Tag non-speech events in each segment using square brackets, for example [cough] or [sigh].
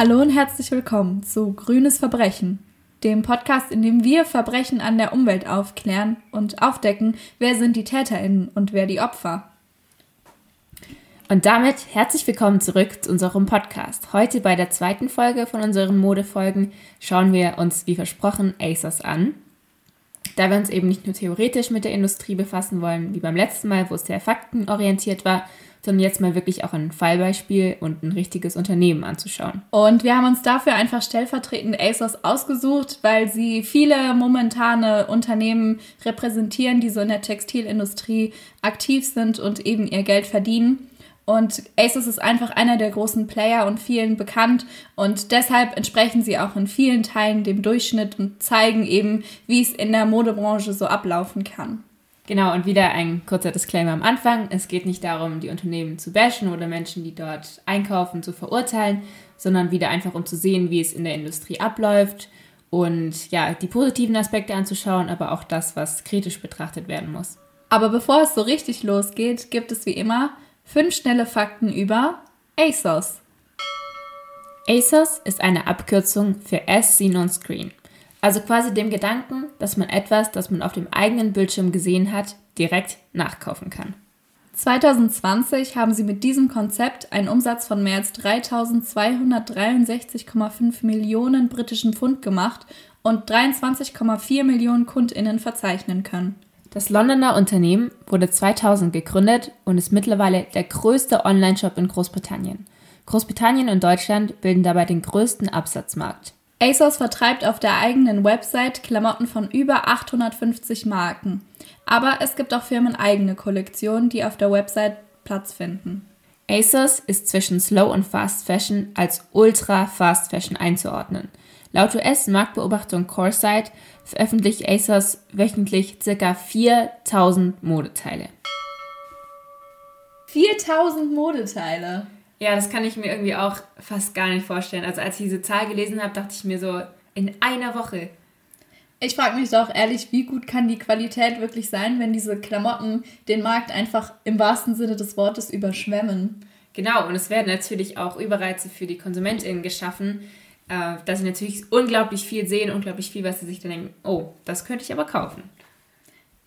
Hallo und herzlich willkommen zu Grünes Verbrechen, dem Podcast, in dem wir Verbrechen an der Umwelt aufklären und aufdecken, wer sind die TäterInnen und wer die Opfer. Und damit herzlich willkommen zurück zu unserem Podcast. Heute bei der zweiten Folge von unseren Modefolgen schauen wir uns, wie versprochen, ASOS an. Da wir uns eben nicht nur theoretisch mit der Industrie befassen wollen, wie beim letzten Mal, wo es sehr faktenorientiert war, sondern jetzt mal wirklich auch ein Fallbeispiel und ein richtiges Unternehmen anzuschauen. Und wir haben uns dafür einfach stellvertretend ASOS ausgesucht, weil sie viele momentane Unternehmen repräsentieren, die so in der Textilindustrie aktiv sind und eben ihr Geld verdienen. Und ASOS ist einfach einer der großen Player und vielen bekannt und deshalb entsprechen sie auch in vielen Teilen dem Durchschnitt und zeigen eben, wie es in der Modebranche so ablaufen kann. Genau, und wieder ein kurzer Disclaimer am Anfang. Es geht nicht darum, die Unternehmen zu bashen oder Menschen, die dort einkaufen, zu verurteilen, sondern wieder einfach um zu sehen, wie es in der Industrie abläuft und ja, die positiven Aspekte anzuschauen, aber auch das, was kritisch betrachtet werden muss. Aber bevor es so richtig losgeht, gibt es wie immer fünf schnelle Fakten über ASOS. ASOS ist eine Abkürzung für As Seen on Screen. Also quasi dem Gedanken, dass man etwas, das man auf dem eigenen Bildschirm gesehen hat, direkt nachkaufen kann. 2020 haben sie mit diesem Konzept einen Umsatz von mehr als 3.263,5 Millionen britischen Pfund gemacht und 23,4 Millionen Kundinnen verzeichnen können. Das Londoner Unternehmen wurde 2000 gegründet und ist mittlerweile der größte Online-Shop in Großbritannien. Großbritannien und Deutschland bilden dabei den größten Absatzmarkt. ASOS vertreibt auf der eigenen Website Klamotten von über 850 Marken. Aber es gibt auch firmeneigene Kollektionen, die auf der Website Platz finden. ASOS ist zwischen Slow und Fast Fashion als Ultra Fast Fashion einzuordnen. Laut US-Marktbeobachtung Coresight veröffentlicht ASOS wöchentlich ca. 4000 Modeteile. 4000 Modeteile? Ja, das kann ich mir irgendwie auch fast gar nicht vorstellen. Also als ich diese Zahl gelesen habe, dachte ich mir so, in einer Woche. Ich frage mich doch ehrlich, wie gut kann die Qualität wirklich sein, wenn diese Klamotten den Markt einfach im wahrsten Sinne des Wortes überschwemmen. Genau, und es werden natürlich auch Überreize für die KonsumentInnen geschaffen, äh, dass sie natürlich unglaublich viel sehen, unglaublich viel, was sie sich dann denken, oh, das könnte ich aber kaufen.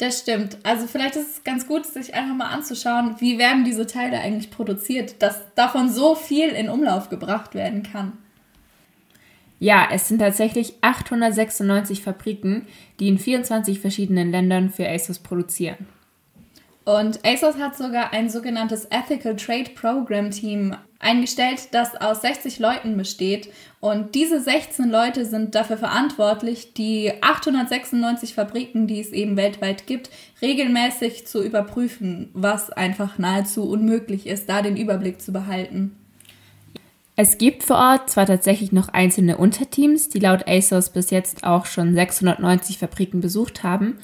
Das stimmt. Also vielleicht ist es ganz gut, sich einfach mal anzuschauen, wie werden diese Teile eigentlich produziert, dass davon so viel in Umlauf gebracht werden kann. Ja, es sind tatsächlich 896 Fabriken, die in 24 verschiedenen Ländern für ASOS produzieren. Und ASOS hat sogar ein sogenanntes Ethical Trade Program Team eingestellt, das aus 60 Leuten besteht. Und diese 16 Leute sind dafür verantwortlich, die 896 Fabriken, die es eben weltweit gibt, regelmäßig zu überprüfen, was einfach nahezu unmöglich ist, da den Überblick zu behalten. Es gibt vor Ort zwar tatsächlich noch einzelne Unterteams, die laut ASOS bis jetzt auch schon 690 Fabriken besucht haben,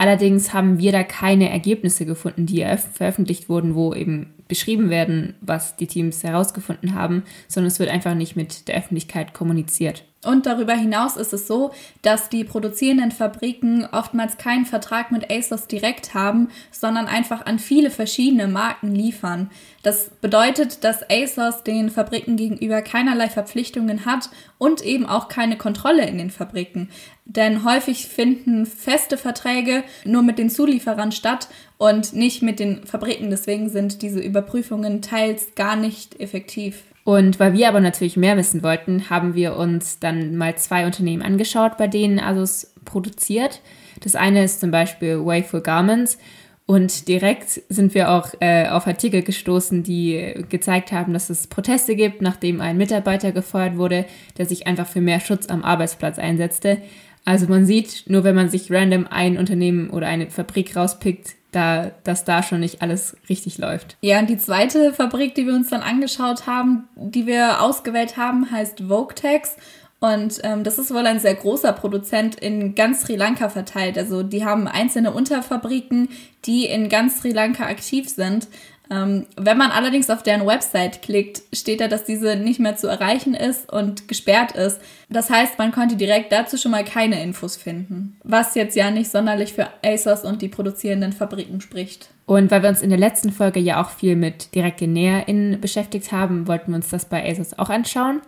Allerdings haben wir da keine Ergebnisse gefunden, die veröffentlicht wurden, wo eben beschrieben werden, was die Teams herausgefunden haben, sondern es wird einfach nicht mit der Öffentlichkeit kommuniziert. Und darüber hinaus ist es so, dass die produzierenden Fabriken oftmals keinen Vertrag mit ASOS direkt haben, sondern einfach an viele verschiedene Marken liefern. Das bedeutet, dass ASOS den Fabriken gegenüber keinerlei Verpflichtungen hat und eben auch keine Kontrolle in den Fabriken. Denn häufig finden feste Verträge nur mit den Zulieferern statt und nicht mit den Fabriken. Deswegen sind diese Überprüfungen teils gar nicht effektiv. Und weil wir aber natürlich mehr wissen wollten, haben wir uns dann mal zwei Unternehmen angeschaut, bei denen Asus produziert. Das eine ist zum Beispiel Wayful Garments. Und direkt sind wir auch äh, auf Artikel gestoßen, die gezeigt haben, dass es Proteste gibt, nachdem ein Mitarbeiter gefeuert wurde, der sich einfach für mehr Schutz am Arbeitsplatz einsetzte. Also man sieht, nur wenn man sich random ein Unternehmen oder eine Fabrik rauspickt, da, dass da schon nicht alles richtig läuft. Ja, und die zweite Fabrik, die wir uns dann angeschaut haben, die wir ausgewählt haben, heißt Votex. Und ähm, das ist wohl ein sehr großer Produzent in ganz Sri Lanka verteilt. Also die haben einzelne Unterfabriken, die in ganz Sri Lanka aktiv sind. Ähm, wenn man allerdings auf deren Website klickt, steht da, dass diese nicht mehr zu erreichen ist und gesperrt ist. Das heißt, man konnte direkt dazu schon mal keine Infos finden. Was jetzt ja nicht sonderlich für ASOS und die produzierenden Fabriken spricht. Und weil wir uns in der letzten Folge ja auch viel mit direkte NäherInnen beschäftigt haben, wollten wir uns das bei ASOS auch anschauen.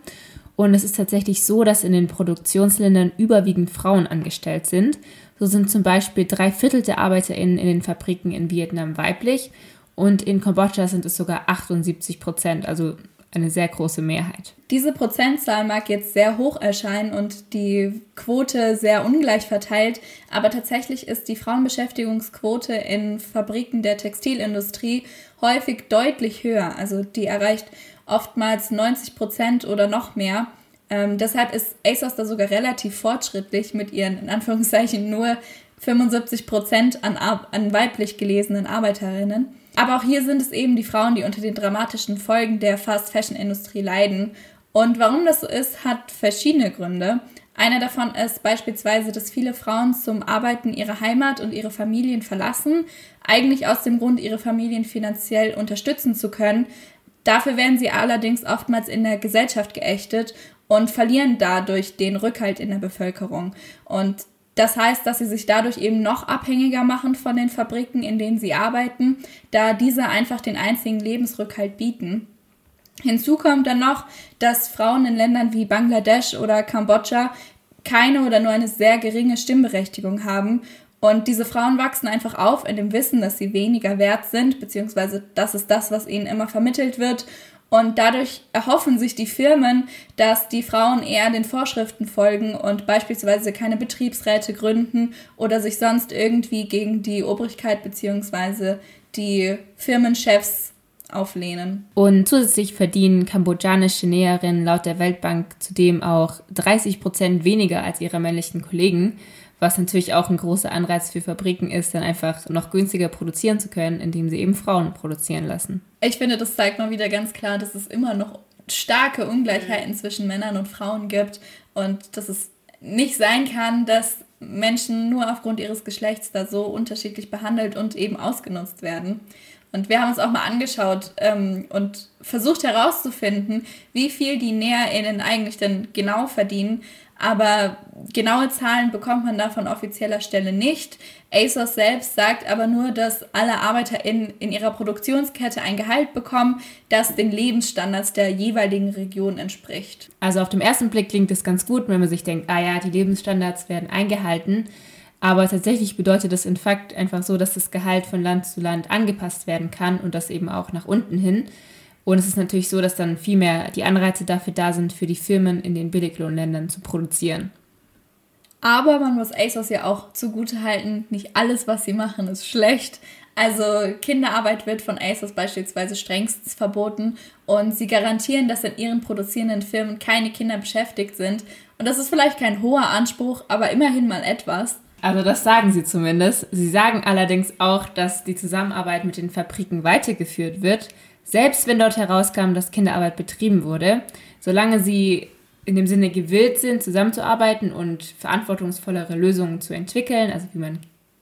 Und es ist tatsächlich so, dass in den Produktionsländern überwiegend Frauen angestellt sind. So sind zum Beispiel drei Viertel der ArbeiterInnen in den Fabriken in Vietnam weiblich und in Kambodscha sind es sogar 78 Prozent, also eine sehr große Mehrheit. Diese Prozentzahl mag jetzt sehr hoch erscheinen und die Quote sehr ungleich verteilt, aber tatsächlich ist die Frauenbeschäftigungsquote in Fabriken der Textilindustrie häufig deutlich höher. Also die erreicht oftmals 90 Prozent oder noch mehr. Ähm, deshalb ist ASOS da sogar relativ fortschrittlich mit ihren, in Anführungszeichen, nur 75 Prozent an, an weiblich gelesenen Arbeiterinnen. Aber auch hier sind es eben die Frauen, die unter den dramatischen Folgen der Fast-Fashion-Industrie leiden. Und warum das so ist, hat verschiedene Gründe. Einer davon ist beispielsweise, dass viele Frauen zum Arbeiten ihre Heimat und ihre Familien verlassen, eigentlich aus dem Grund, ihre Familien finanziell unterstützen zu können. Dafür werden sie allerdings oftmals in der Gesellschaft geächtet und verlieren dadurch den Rückhalt in der Bevölkerung. Und das heißt, dass sie sich dadurch eben noch abhängiger machen von den Fabriken, in denen sie arbeiten, da diese einfach den einzigen Lebensrückhalt bieten. Hinzu kommt dann noch, dass Frauen in Ländern wie Bangladesch oder Kambodscha keine oder nur eine sehr geringe Stimmberechtigung haben. Und diese Frauen wachsen einfach auf in dem Wissen, dass sie weniger wert sind, beziehungsweise das ist das, was ihnen immer vermittelt wird und dadurch erhoffen sich die Firmen, dass die Frauen eher den Vorschriften folgen und beispielsweise keine Betriebsräte gründen oder sich sonst irgendwie gegen die Obrigkeit bzw. die Firmenchefs auflehnen. Und zusätzlich verdienen kambodschanische Näherinnen laut der Weltbank zudem auch 30 Prozent weniger als ihre männlichen Kollegen was natürlich auch ein großer Anreiz für Fabriken ist, dann einfach noch günstiger produzieren zu können, indem sie eben Frauen produzieren lassen. Ich finde, das zeigt mal wieder ganz klar, dass es immer noch starke Ungleichheiten zwischen Männern und Frauen gibt und dass es nicht sein kann, dass Menschen nur aufgrund ihres Geschlechts da so unterschiedlich behandelt und eben ausgenutzt werden. Und wir haben uns auch mal angeschaut ähm, und versucht herauszufinden, wie viel die NäherInnen eigentlich denn genau verdienen. Aber genaue Zahlen bekommt man da von offizieller Stelle nicht. ASOS selbst sagt aber nur, dass alle ArbeiterInnen in ihrer Produktionskette ein Gehalt bekommen, das den Lebensstandards der jeweiligen Region entspricht. Also auf den ersten Blick klingt es ganz gut, wenn man sich denkt, ah ja, die Lebensstandards werden eingehalten. Aber tatsächlich bedeutet das in Fakt einfach so, dass das Gehalt von Land zu Land angepasst werden kann und das eben auch nach unten hin. Und es ist natürlich so, dass dann viel mehr die Anreize dafür da sind, für die Firmen in den Billiglohnländern zu produzieren. Aber man muss ASOS ja auch zugutehalten, nicht alles, was sie machen, ist schlecht. Also Kinderarbeit wird von ASOS beispielsweise strengstens verboten und sie garantieren, dass in ihren produzierenden Firmen keine Kinder beschäftigt sind. Und das ist vielleicht kein hoher Anspruch, aber immerhin mal etwas. Also das sagen sie zumindest. Sie sagen allerdings auch, dass die Zusammenarbeit mit den Fabriken weitergeführt wird, selbst wenn dort herauskam, dass Kinderarbeit betrieben wurde, solange sie in dem Sinne gewillt sind, zusammenzuarbeiten und verantwortungsvollere Lösungen zu entwickeln, also wie man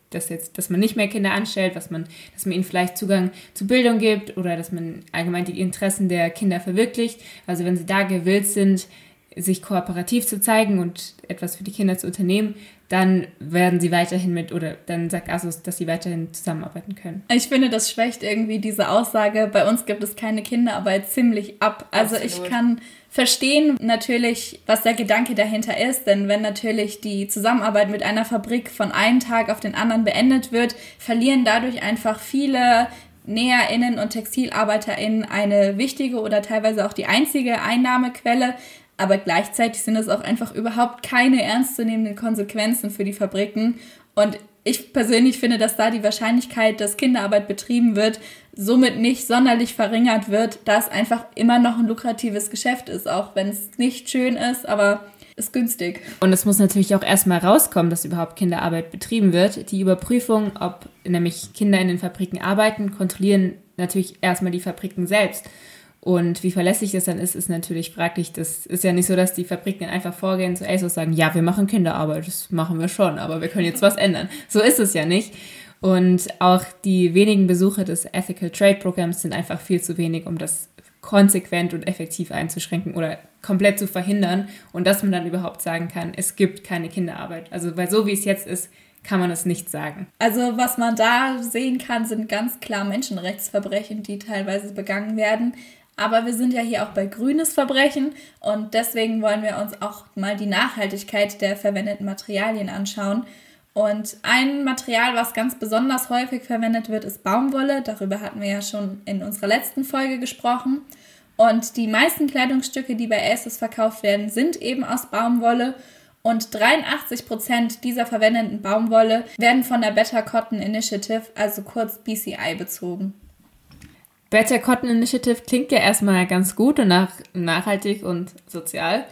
das jetzt, dass man nicht mehr Kinder anstellt, was man, dass man ihnen vielleicht Zugang zu Bildung gibt oder dass man allgemein die Interessen der Kinder verwirklicht. Also wenn sie da gewillt sind, sich kooperativ zu zeigen und etwas für die Kinder zu unternehmen, dann werden sie weiterhin mit, oder dann sagt Asus, dass sie weiterhin zusammenarbeiten können. Ich finde, das schwächt irgendwie diese Aussage, bei uns gibt es keine Kinderarbeit ziemlich ab. Also Absolut. ich kann verstehen natürlich, was der Gedanke dahinter ist, denn wenn natürlich die Zusammenarbeit mit einer Fabrik von einem Tag auf den anderen beendet wird, verlieren dadurch einfach viele NäherInnen und TextilarbeiterInnen eine wichtige oder teilweise auch die einzige Einnahmequelle, aber gleichzeitig sind es auch einfach überhaupt keine ernstzunehmenden Konsequenzen für die Fabriken. Und ich persönlich finde, dass da die Wahrscheinlichkeit, dass Kinderarbeit betrieben wird, somit nicht sonderlich verringert wird, da es einfach immer noch ein lukratives Geschäft ist, auch wenn es nicht schön ist, aber ist günstig. Und es muss natürlich auch erstmal rauskommen, dass überhaupt Kinderarbeit betrieben wird. Die Überprüfung, ob nämlich Kinder in den Fabriken arbeiten, kontrollieren natürlich erstmal die Fabriken selbst. Und wie verlässlich das dann ist, ist natürlich fraglich. Das ist ja nicht so, dass die Fabriken einfach vorgehen zu ASOS sagen, ja, wir machen Kinderarbeit, das machen wir schon, aber wir können jetzt was ändern. So ist es ja nicht. Und auch die wenigen Besucher des Ethical Trade Programms sind einfach viel zu wenig, um das konsequent und effektiv einzuschränken oder komplett zu verhindern und dass man dann überhaupt sagen kann, es gibt keine Kinderarbeit. Also weil so wie es jetzt ist, kann man es nicht sagen. Also was man da sehen kann, sind ganz klar Menschenrechtsverbrechen, die teilweise begangen werden. Aber wir sind ja hier auch bei grünes Verbrechen und deswegen wollen wir uns auch mal die Nachhaltigkeit der verwendeten Materialien anschauen. Und ein Material, was ganz besonders häufig verwendet wird, ist Baumwolle. Darüber hatten wir ja schon in unserer letzten Folge gesprochen. Und die meisten Kleidungsstücke, die bei ASOS verkauft werden, sind eben aus Baumwolle. Und 83 Prozent dieser verwendeten Baumwolle werden von der Better Cotton Initiative, also kurz BCI, bezogen. Better Cotton Initiative klingt ja erstmal ganz gut und nach, nachhaltig und sozial.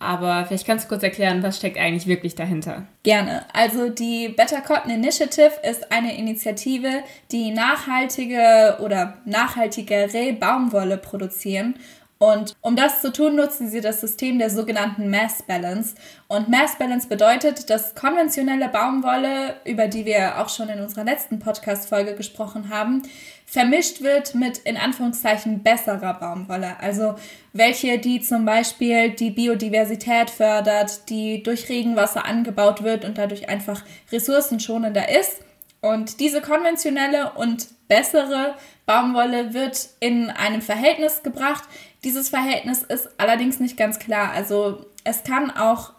Aber vielleicht kannst du kurz erklären, was steckt eigentlich wirklich dahinter? Gerne. Also die Better Cotton Initiative ist eine Initiative, die nachhaltige oder nachhaltigere Baumwolle produzieren. Und um das zu tun, nutzen sie das System der sogenannten Mass Balance. Und Mass Balance bedeutet, dass konventionelle Baumwolle, über die wir auch schon in unserer letzten Podcast-Folge gesprochen haben, vermischt wird mit in Anführungszeichen besserer Baumwolle. Also welche, die zum Beispiel die Biodiversität fördert, die durch Regenwasser angebaut wird und dadurch einfach ressourcenschonender ist. Und diese konventionelle und bessere Baumwolle wird in einem Verhältnis gebracht. Dieses Verhältnis ist allerdings nicht ganz klar. Also es kann auch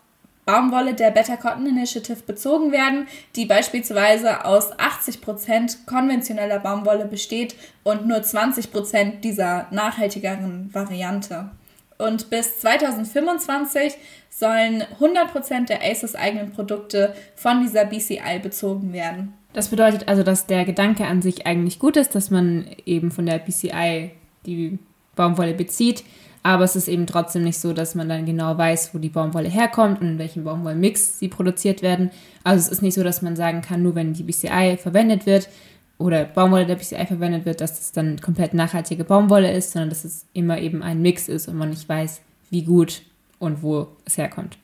Baumwolle der Better Cotton Initiative bezogen werden, die beispielsweise aus 80% konventioneller Baumwolle besteht und nur 20% dieser nachhaltigeren Variante. Und bis 2025 sollen 100% der ACES eigenen Produkte von dieser BCI bezogen werden. Das bedeutet also, dass der Gedanke an sich eigentlich gut ist, dass man eben von der BCI die Baumwolle bezieht. Aber es ist eben trotzdem nicht so, dass man dann genau weiß, wo die Baumwolle herkommt und in welchem Baumwollmix sie produziert werden. Also es ist nicht so, dass man sagen kann, nur wenn die BCI verwendet wird oder Baumwolle der BCI verwendet wird, dass es dann komplett nachhaltige Baumwolle ist, sondern dass es immer eben ein Mix ist und man nicht weiß, wie gut und wo es herkommt.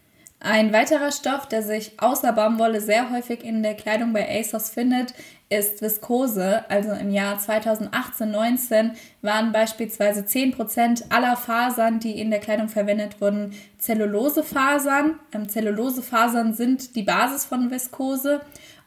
Ein weiterer Stoff, der sich außer Baumwolle sehr häufig in der Kleidung bei ASOS findet, ist Viskose. Also im Jahr 2018-19 waren beispielsweise 10% aller Fasern, die in der Kleidung verwendet wurden, Zellulosefasern. Ähm, Zellulosefasern sind die Basis von Viskose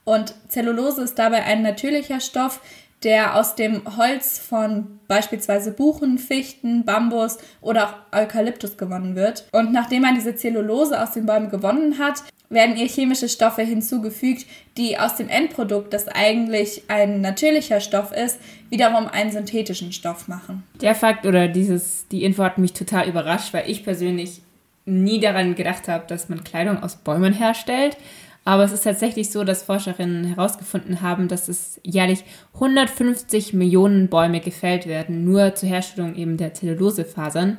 und Zellulose ist dabei ein natürlicher Stoff, der aus dem Holz von beispielsweise Buchen, Fichten, Bambus oder auch Eukalyptus gewonnen wird. Und nachdem man diese Zellulose aus den Bäumen gewonnen hat, werden ihr chemische Stoffe hinzugefügt, die aus dem Endprodukt, das eigentlich ein natürlicher Stoff ist, wiederum einen synthetischen Stoff machen. Der Fakt oder dieses, die Info hat mich total überrascht, weil ich persönlich nie daran gedacht habe, dass man Kleidung aus Bäumen herstellt. Aber es ist tatsächlich so, dass Forscherinnen herausgefunden haben, dass es jährlich 150 Millionen Bäume gefällt werden, nur zur Herstellung eben der Zellulosefasern.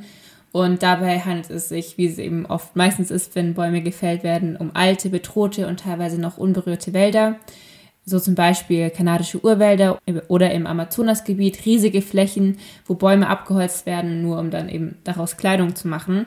Und dabei handelt es sich, wie es eben oft meistens ist, wenn Bäume gefällt werden, um alte, bedrohte und teilweise noch unberührte Wälder. So zum Beispiel kanadische Urwälder oder im Amazonasgebiet riesige Flächen, wo Bäume abgeholzt werden, nur um dann eben daraus Kleidung zu machen.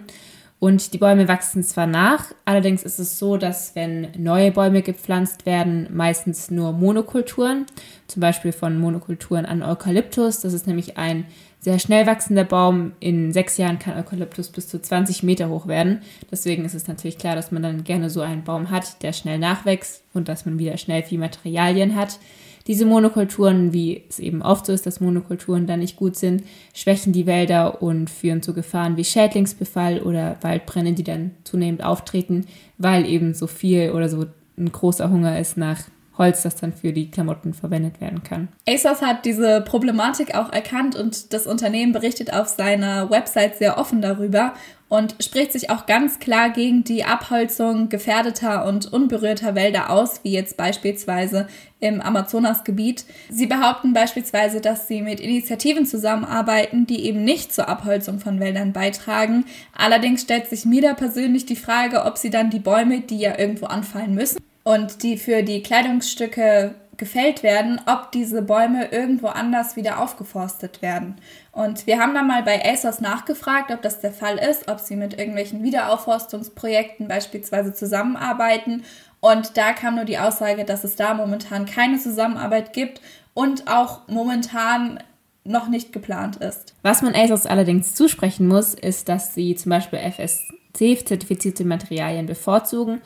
Und die Bäume wachsen zwar nach, allerdings ist es so, dass wenn neue Bäume gepflanzt werden, meistens nur Monokulturen, zum Beispiel von Monokulturen an Eukalyptus. Das ist nämlich ein sehr schnell wachsender Baum. In sechs Jahren kann Eukalyptus bis zu 20 Meter hoch werden. Deswegen ist es natürlich klar, dass man dann gerne so einen Baum hat, der schnell nachwächst und dass man wieder schnell viel Materialien hat. Diese Monokulturen, wie es eben oft so ist, dass Monokulturen da nicht gut sind, schwächen die Wälder und führen zu Gefahren wie Schädlingsbefall oder Waldbrände, die dann zunehmend auftreten, weil eben so viel oder so ein großer Hunger ist nach Holz, das dann für die Klamotten verwendet werden kann. ASOS hat diese Problematik auch erkannt und das Unternehmen berichtet auf seiner Website sehr offen darüber und spricht sich auch ganz klar gegen die Abholzung gefährdeter und unberührter Wälder aus, wie jetzt beispielsweise im Amazonasgebiet. Sie behaupten beispielsweise, dass sie mit Initiativen zusammenarbeiten, die eben nicht zur Abholzung von Wäldern beitragen. Allerdings stellt sich mir da persönlich die Frage, ob sie dann die Bäume, die ja irgendwo anfallen müssen und die für die Kleidungsstücke gefällt werden, ob diese Bäume irgendwo anders wieder aufgeforstet werden. Und wir haben dann mal bei ASOS nachgefragt, ob das der Fall ist, ob sie mit irgendwelchen Wiederaufforstungsprojekten beispielsweise zusammenarbeiten. Und da kam nur die Aussage, dass es da momentan keine Zusammenarbeit gibt und auch momentan noch nicht geplant ist. Was man ASOS allerdings zusprechen muss, ist, dass sie zum Beispiel FSC-zertifizierte Materialien bevorzugen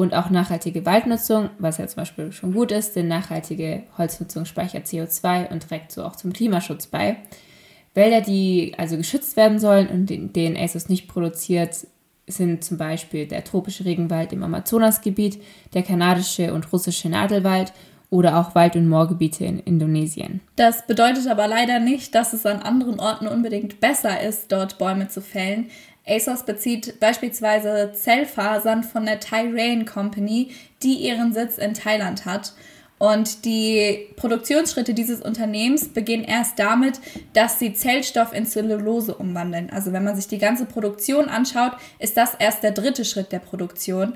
und auch nachhaltige Waldnutzung, was ja zum Beispiel schon gut ist, denn nachhaltige Holznutzung speichert CO2 und trägt so auch zum Klimaschutz bei. Wälder, die also geschützt werden sollen und den, den ASOS nicht produziert, sind zum Beispiel der tropische Regenwald im Amazonasgebiet, der kanadische und russische Nadelwald oder auch Wald- und Moorgebiete in Indonesien. Das bedeutet aber leider nicht, dass es an anderen Orten unbedingt besser ist, dort Bäume zu fällen. ASOS bezieht beispielsweise Zellfasern von der Thai Rain Company, die ihren Sitz in Thailand hat. Und die Produktionsschritte dieses Unternehmens beginnen erst damit, dass sie Zellstoff in Zellulose umwandeln. Also wenn man sich die ganze Produktion anschaut, ist das erst der dritte Schritt der Produktion.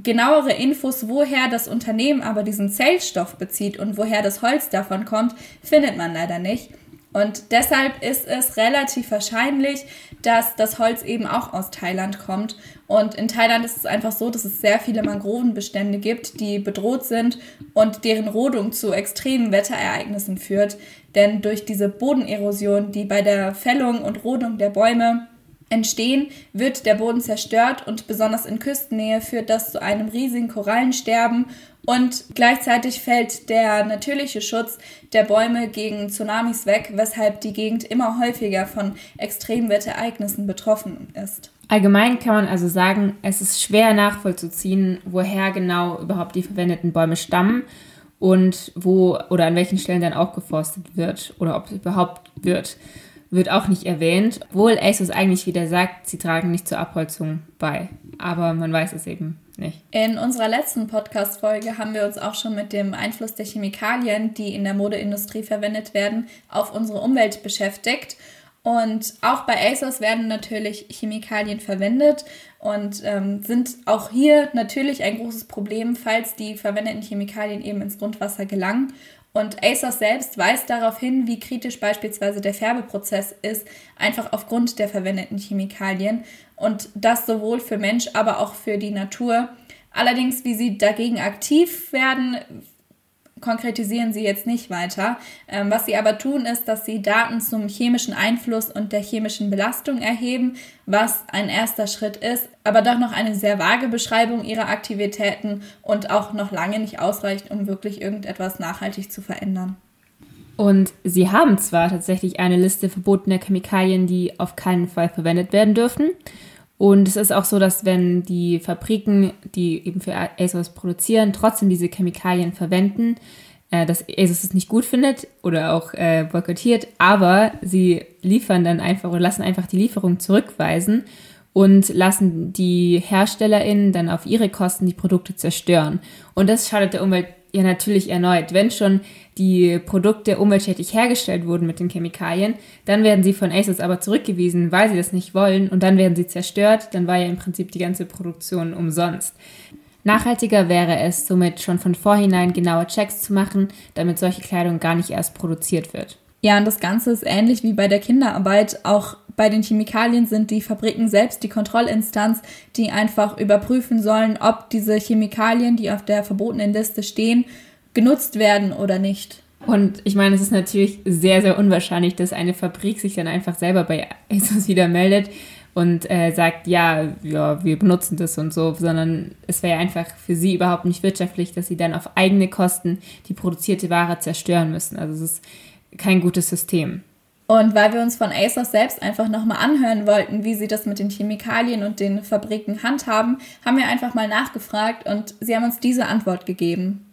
Genauere Infos, woher das Unternehmen aber diesen Zellstoff bezieht und woher das Holz davon kommt, findet man leider nicht. Und deshalb ist es relativ wahrscheinlich, dass das Holz eben auch aus Thailand kommt. Und in Thailand ist es einfach so, dass es sehr viele Mangrovenbestände gibt, die bedroht sind und deren Rodung zu extremen Wetterereignissen führt. Denn durch diese Bodenerosion, die bei der Fällung und Rodung der Bäume entstehen, wird der Boden zerstört und besonders in Küstennähe führt das zu einem riesigen Korallensterben und gleichzeitig fällt der natürliche Schutz der Bäume gegen Tsunamis weg, weshalb die Gegend immer häufiger von Extremwetterereignissen betroffen ist. Allgemein kann man also sagen, es ist schwer nachvollziehen, woher genau überhaupt die verwendeten Bäume stammen und wo oder an welchen Stellen dann auch geforstet wird oder ob es überhaupt wird wird auch nicht erwähnt, obwohl ASUS eigentlich wieder sagt, sie tragen nicht zur Abholzung bei. Aber man weiß es eben nicht. In unserer letzten Podcast-Folge haben wir uns auch schon mit dem Einfluss der Chemikalien, die in der Modeindustrie verwendet werden, auf unsere Umwelt beschäftigt. Und auch bei ASOS werden natürlich Chemikalien verwendet und ähm, sind auch hier natürlich ein großes Problem, falls die verwendeten Chemikalien eben ins Grundwasser gelangen. Und ASOS selbst weist darauf hin, wie kritisch beispielsweise der Färbeprozess ist, einfach aufgrund der verwendeten Chemikalien. Und das sowohl für Mensch, aber auch für die Natur. Allerdings, wie sie dagegen aktiv werden, konkretisieren sie jetzt nicht weiter. Ähm, was sie aber tun, ist, dass sie Daten zum chemischen Einfluss und der chemischen Belastung erheben, was ein erster Schritt ist, aber doch noch eine sehr vage Beschreibung ihrer Aktivitäten und auch noch lange nicht ausreicht, um wirklich irgendetwas nachhaltig zu verändern. Und sie haben zwar tatsächlich eine Liste verbotener Chemikalien, die auf keinen Fall verwendet werden dürfen. Und es ist auch so, dass wenn die Fabriken, die eben für ASOS produzieren, trotzdem diese Chemikalien verwenden, äh, dass ASOS es nicht gut findet oder auch äh, boykottiert, aber sie liefern dann einfach oder lassen einfach die Lieferung zurückweisen und lassen die HerstellerInnen dann auf ihre Kosten die Produkte zerstören. Und das schadet der Umwelt ja natürlich erneut. Wenn schon die Produkte umweltschädlich hergestellt wurden mit den Chemikalien, dann werden sie von ASOS aber zurückgewiesen, weil sie das nicht wollen und dann werden sie zerstört. Dann war ja im Prinzip die ganze Produktion umsonst. Nachhaltiger wäre es, somit schon von vorhinein genaue Checks zu machen, damit solche Kleidung gar nicht erst produziert wird. Ja, und das Ganze ist ähnlich wie bei der Kinderarbeit. Auch bei den Chemikalien sind die Fabriken selbst die Kontrollinstanz, die einfach überprüfen sollen, ob diese Chemikalien, die auf der verbotenen Liste stehen, genutzt werden oder nicht. Und ich meine, es ist natürlich sehr, sehr unwahrscheinlich, dass eine Fabrik sich dann einfach selber bei ASOS wieder meldet und äh, sagt, ja, ja, wir benutzen das und so, sondern es wäre einfach für sie überhaupt nicht wirtschaftlich, dass sie dann auf eigene Kosten die produzierte Ware zerstören müssen. Also es ist kein gutes System. Und weil wir uns von ASOS selbst einfach nochmal anhören wollten, wie sie das mit den Chemikalien und den Fabriken handhaben, haben wir einfach mal nachgefragt und sie haben uns diese Antwort gegeben.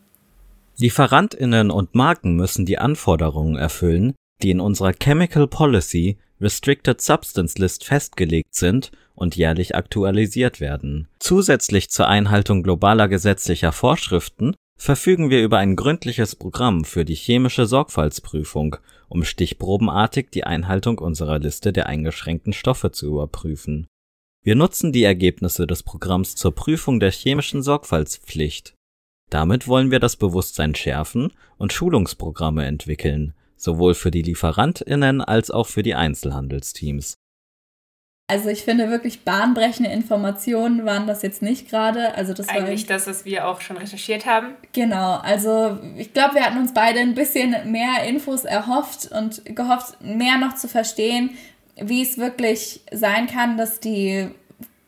Lieferantinnen und Marken müssen die Anforderungen erfüllen, die in unserer Chemical Policy Restricted Substance List festgelegt sind und jährlich aktualisiert werden. Zusätzlich zur Einhaltung globaler gesetzlicher Vorschriften verfügen wir über ein gründliches Programm für die chemische Sorgfaltsprüfung, um stichprobenartig die Einhaltung unserer Liste der eingeschränkten Stoffe zu überprüfen. Wir nutzen die Ergebnisse des Programms zur Prüfung der chemischen Sorgfaltspflicht. Damit wollen wir das Bewusstsein schärfen und Schulungsprogramme entwickeln, sowohl für die Lieferantinnen als auch für die Einzelhandelsteams. Also ich finde wirklich bahnbrechende Informationen waren das jetzt nicht gerade. Also das eigentlich war, das, was wir auch schon recherchiert haben. Genau. Also ich glaube, wir hatten uns beide ein bisschen mehr Infos erhofft und gehofft, mehr noch zu verstehen, wie es wirklich sein kann, dass die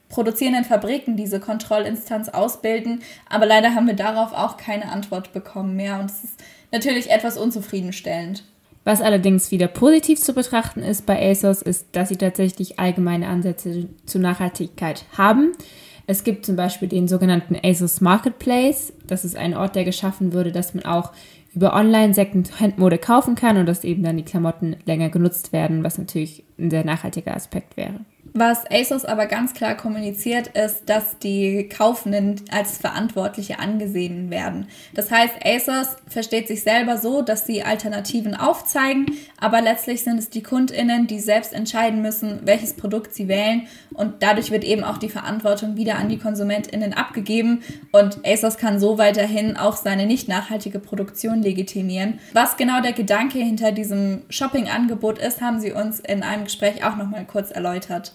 produzierenden Fabriken diese Kontrollinstanz ausbilden. Aber leider haben wir darauf auch keine Antwort bekommen mehr und es ist natürlich etwas unzufriedenstellend. Was allerdings wieder positiv zu betrachten ist bei ASOS, ist, dass sie tatsächlich allgemeine Ansätze zur Nachhaltigkeit haben. Es gibt zum Beispiel den sogenannten ASOS Marketplace. Das ist ein Ort, der geschaffen wurde, dass man auch über Online Second-Hand-Mode kaufen kann und dass eben dann die Klamotten länger genutzt werden, was natürlich ein sehr nachhaltiger Aspekt wäre. Was ASOS aber ganz klar kommuniziert, ist, dass die Kaufenden als Verantwortliche angesehen werden. Das heißt, ASOS versteht sich selber so, dass sie Alternativen aufzeigen, aber letztlich sind es die KundInnen, die selbst entscheiden müssen, welches Produkt sie wählen und dadurch wird eben auch die Verantwortung wieder an die KonsumentInnen abgegeben und ASOS kann so weiterhin auch seine nicht nachhaltige Produktion legitimieren. Was genau der Gedanke hinter diesem Shopping-Angebot ist, haben sie uns in einem Gespräch auch nochmal kurz erläutert.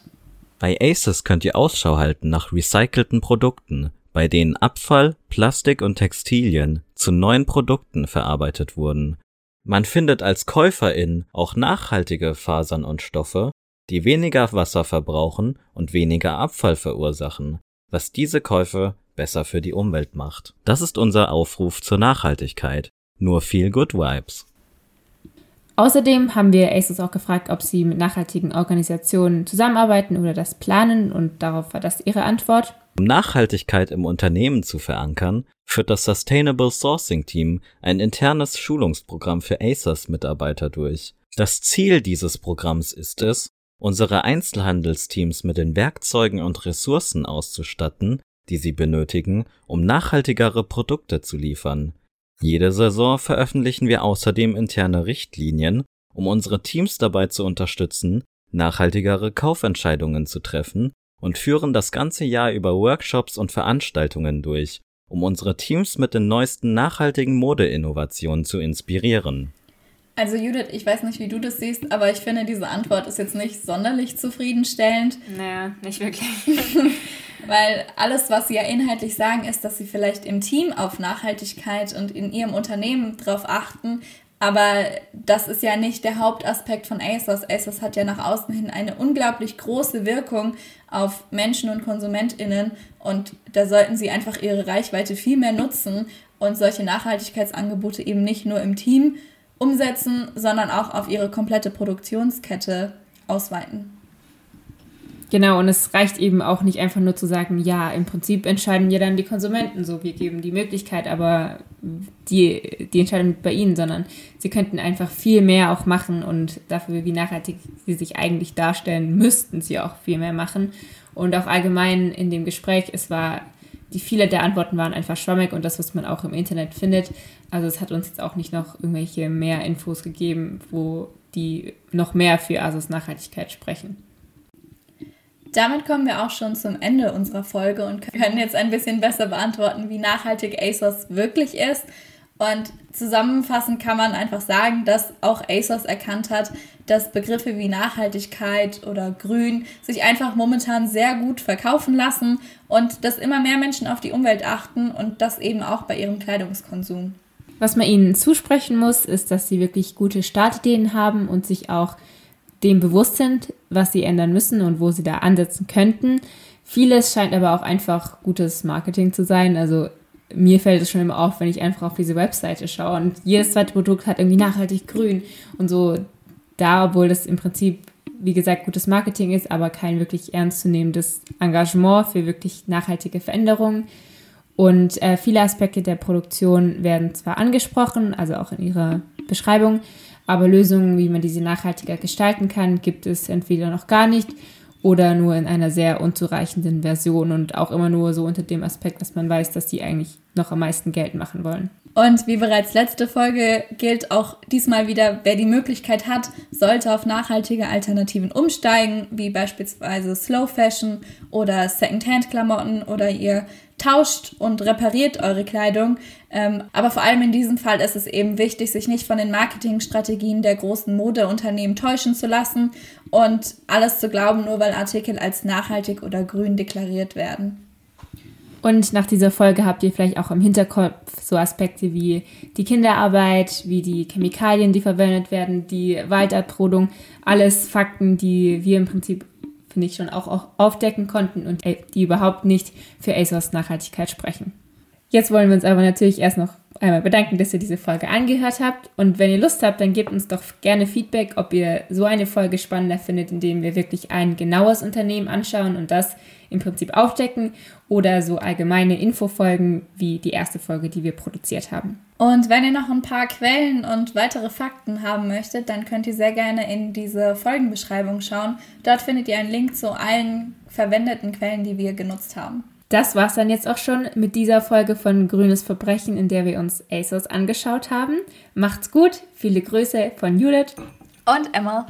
Bei Aces könnt ihr Ausschau halten nach recycelten Produkten, bei denen Abfall, Plastik und Textilien zu neuen Produkten verarbeitet wurden. Man findet als Käuferin auch nachhaltige Fasern und Stoffe, die weniger Wasser verbrauchen und weniger Abfall verursachen, was diese Käufe besser für die Umwelt macht. Das ist unser Aufruf zur Nachhaltigkeit. Nur viel Good Vibes. Außerdem haben wir ACES auch gefragt, ob sie mit nachhaltigen Organisationen zusammenarbeiten oder das planen und darauf war das ihre Antwort. Um Nachhaltigkeit im Unternehmen zu verankern, führt das Sustainable Sourcing Team ein internes Schulungsprogramm für ACES-Mitarbeiter durch. Das Ziel dieses Programms ist es, unsere Einzelhandelsteams mit den Werkzeugen und Ressourcen auszustatten, die sie benötigen, um nachhaltigere Produkte zu liefern. Jede Saison veröffentlichen wir außerdem interne Richtlinien, um unsere Teams dabei zu unterstützen, nachhaltigere Kaufentscheidungen zu treffen und führen das ganze Jahr über Workshops und Veranstaltungen durch, um unsere Teams mit den neuesten nachhaltigen Modeinnovationen zu inspirieren. Also Judith, ich weiß nicht, wie du das siehst, aber ich finde, diese Antwort ist jetzt nicht sonderlich zufriedenstellend. Naja, nicht wirklich. [laughs] Weil alles, was sie ja inhaltlich sagen, ist, dass sie vielleicht im Team auf Nachhaltigkeit und in ihrem Unternehmen drauf achten. Aber das ist ja nicht der Hauptaspekt von ASOS. ASOS hat ja nach außen hin eine unglaublich große Wirkung auf Menschen und KonsumentInnen. Und da sollten sie einfach ihre Reichweite viel mehr nutzen und solche Nachhaltigkeitsangebote eben nicht nur im Team umsetzen, sondern auch auf ihre komplette Produktionskette ausweiten. Genau, und es reicht eben auch nicht einfach nur zu sagen, ja, im Prinzip entscheiden ja dann die Konsumenten so, wir geben die Möglichkeit, aber die, die Entscheidung bei ihnen, sondern sie könnten einfach viel mehr auch machen und dafür, wie nachhaltig sie sich eigentlich darstellen, müssten sie auch viel mehr machen. Und auch allgemein in dem Gespräch, es war, die viele der Antworten waren einfach schwammig und das, was man auch im Internet findet. Also es hat uns jetzt auch nicht noch irgendwelche mehr Infos gegeben, wo die noch mehr für Asus Nachhaltigkeit sprechen. Damit kommen wir auch schon zum Ende unserer Folge und können jetzt ein bisschen besser beantworten, wie nachhaltig ASOS wirklich ist. Und zusammenfassend kann man einfach sagen, dass auch ASOS erkannt hat, dass Begriffe wie Nachhaltigkeit oder Grün sich einfach momentan sehr gut verkaufen lassen und dass immer mehr Menschen auf die Umwelt achten und das eben auch bei ihrem Kleidungskonsum. Was man ihnen zusprechen muss, ist, dass sie wirklich gute Startideen haben und sich auch dem bewusst sind, was sie ändern müssen und wo sie da ansetzen könnten. Vieles scheint aber auch einfach gutes Marketing zu sein. Also mir fällt es schon immer auf, wenn ich einfach auf diese Webseite schaue und jedes zweite Produkt hat irgendwie nachhaltig grün und so da, obwohl das im Prinzip, wie gesagt, gutes Marketing ist, aber kein wirklich ernstzunehmendes Engagement für wirklich nachhaltige Veränderungen. Und äh, viele Aspekte der Produktion werden zwar angesprochen, also auch in ihrer Beschreibung, aber Lösungen, wie man diese nachhaltiger gestalten kann, gibt es entweder noch gar nicht oder nur in einer sehr unzureichenden Version und auch immer nur so unter dem Aspekt, dass man weiß, dass die eigentlich noch am meisten Geld machen wollen. Und wie bereits letzte Folge gilt auch diesmal wieder, wer die Möglichkeit hat, sollte auf nachhaltige Alternativen umsteigen, wie beispielsweise Slow Fashion oder Secondhand-Klamotten oder ihr tauscht und repariert eure Kleidung. Ähm, aber vor allem in diesem Fall ist es eben wichtig, sich nicht von den Marketingstrategien der großen Modeunternehmen täuschen zu lassen und alles zu glauben, nur weil Artikel als nachhaltig oder grün deklariert werden. Und nach dieser Folge habt ihr vielleicht auch im Hinterkopf so Aspekte wie die Kinderarbeit, wie die Chemikalien, die verwendet werden, die Waldabrodung, alles Fakten, die wir im Prinzip finde ich, schon auch, auch aufdecken konnten und die überhaupt nicht für ASOS Nachhaltigkeit sprechen. Jetzt wollen wir uns aber natürlich erst noch einmal bedanken, dass ihr diese Folge angehört habt. Und wenn ihr Lust habt, dann gebt uns doch gerne Feedback, ob ihr so eine Folge spannender findet, indem wir wirklich ein genaues Unternehmen anschauen und das im Prinzip aufdecken oder so allgemeine Infofolgen wie die erste Folge, die wir produziert haben. Und wenn ihr noch ein paar Quellen und weitere Fakten haben möchtet, dann könnt ihr sehr gerne in diese Folgenbeschreibung schauen. Dort findet ihr einen Link zu allen verwendeten Quellen, die wir genutzt haben. Das war's dann jetzt auch schon mit dieser Folge von Grünes Verbrechen, in der wir uns ASOS angeschaut haben. Macht's gut, viele Grüße von Judith und Emma.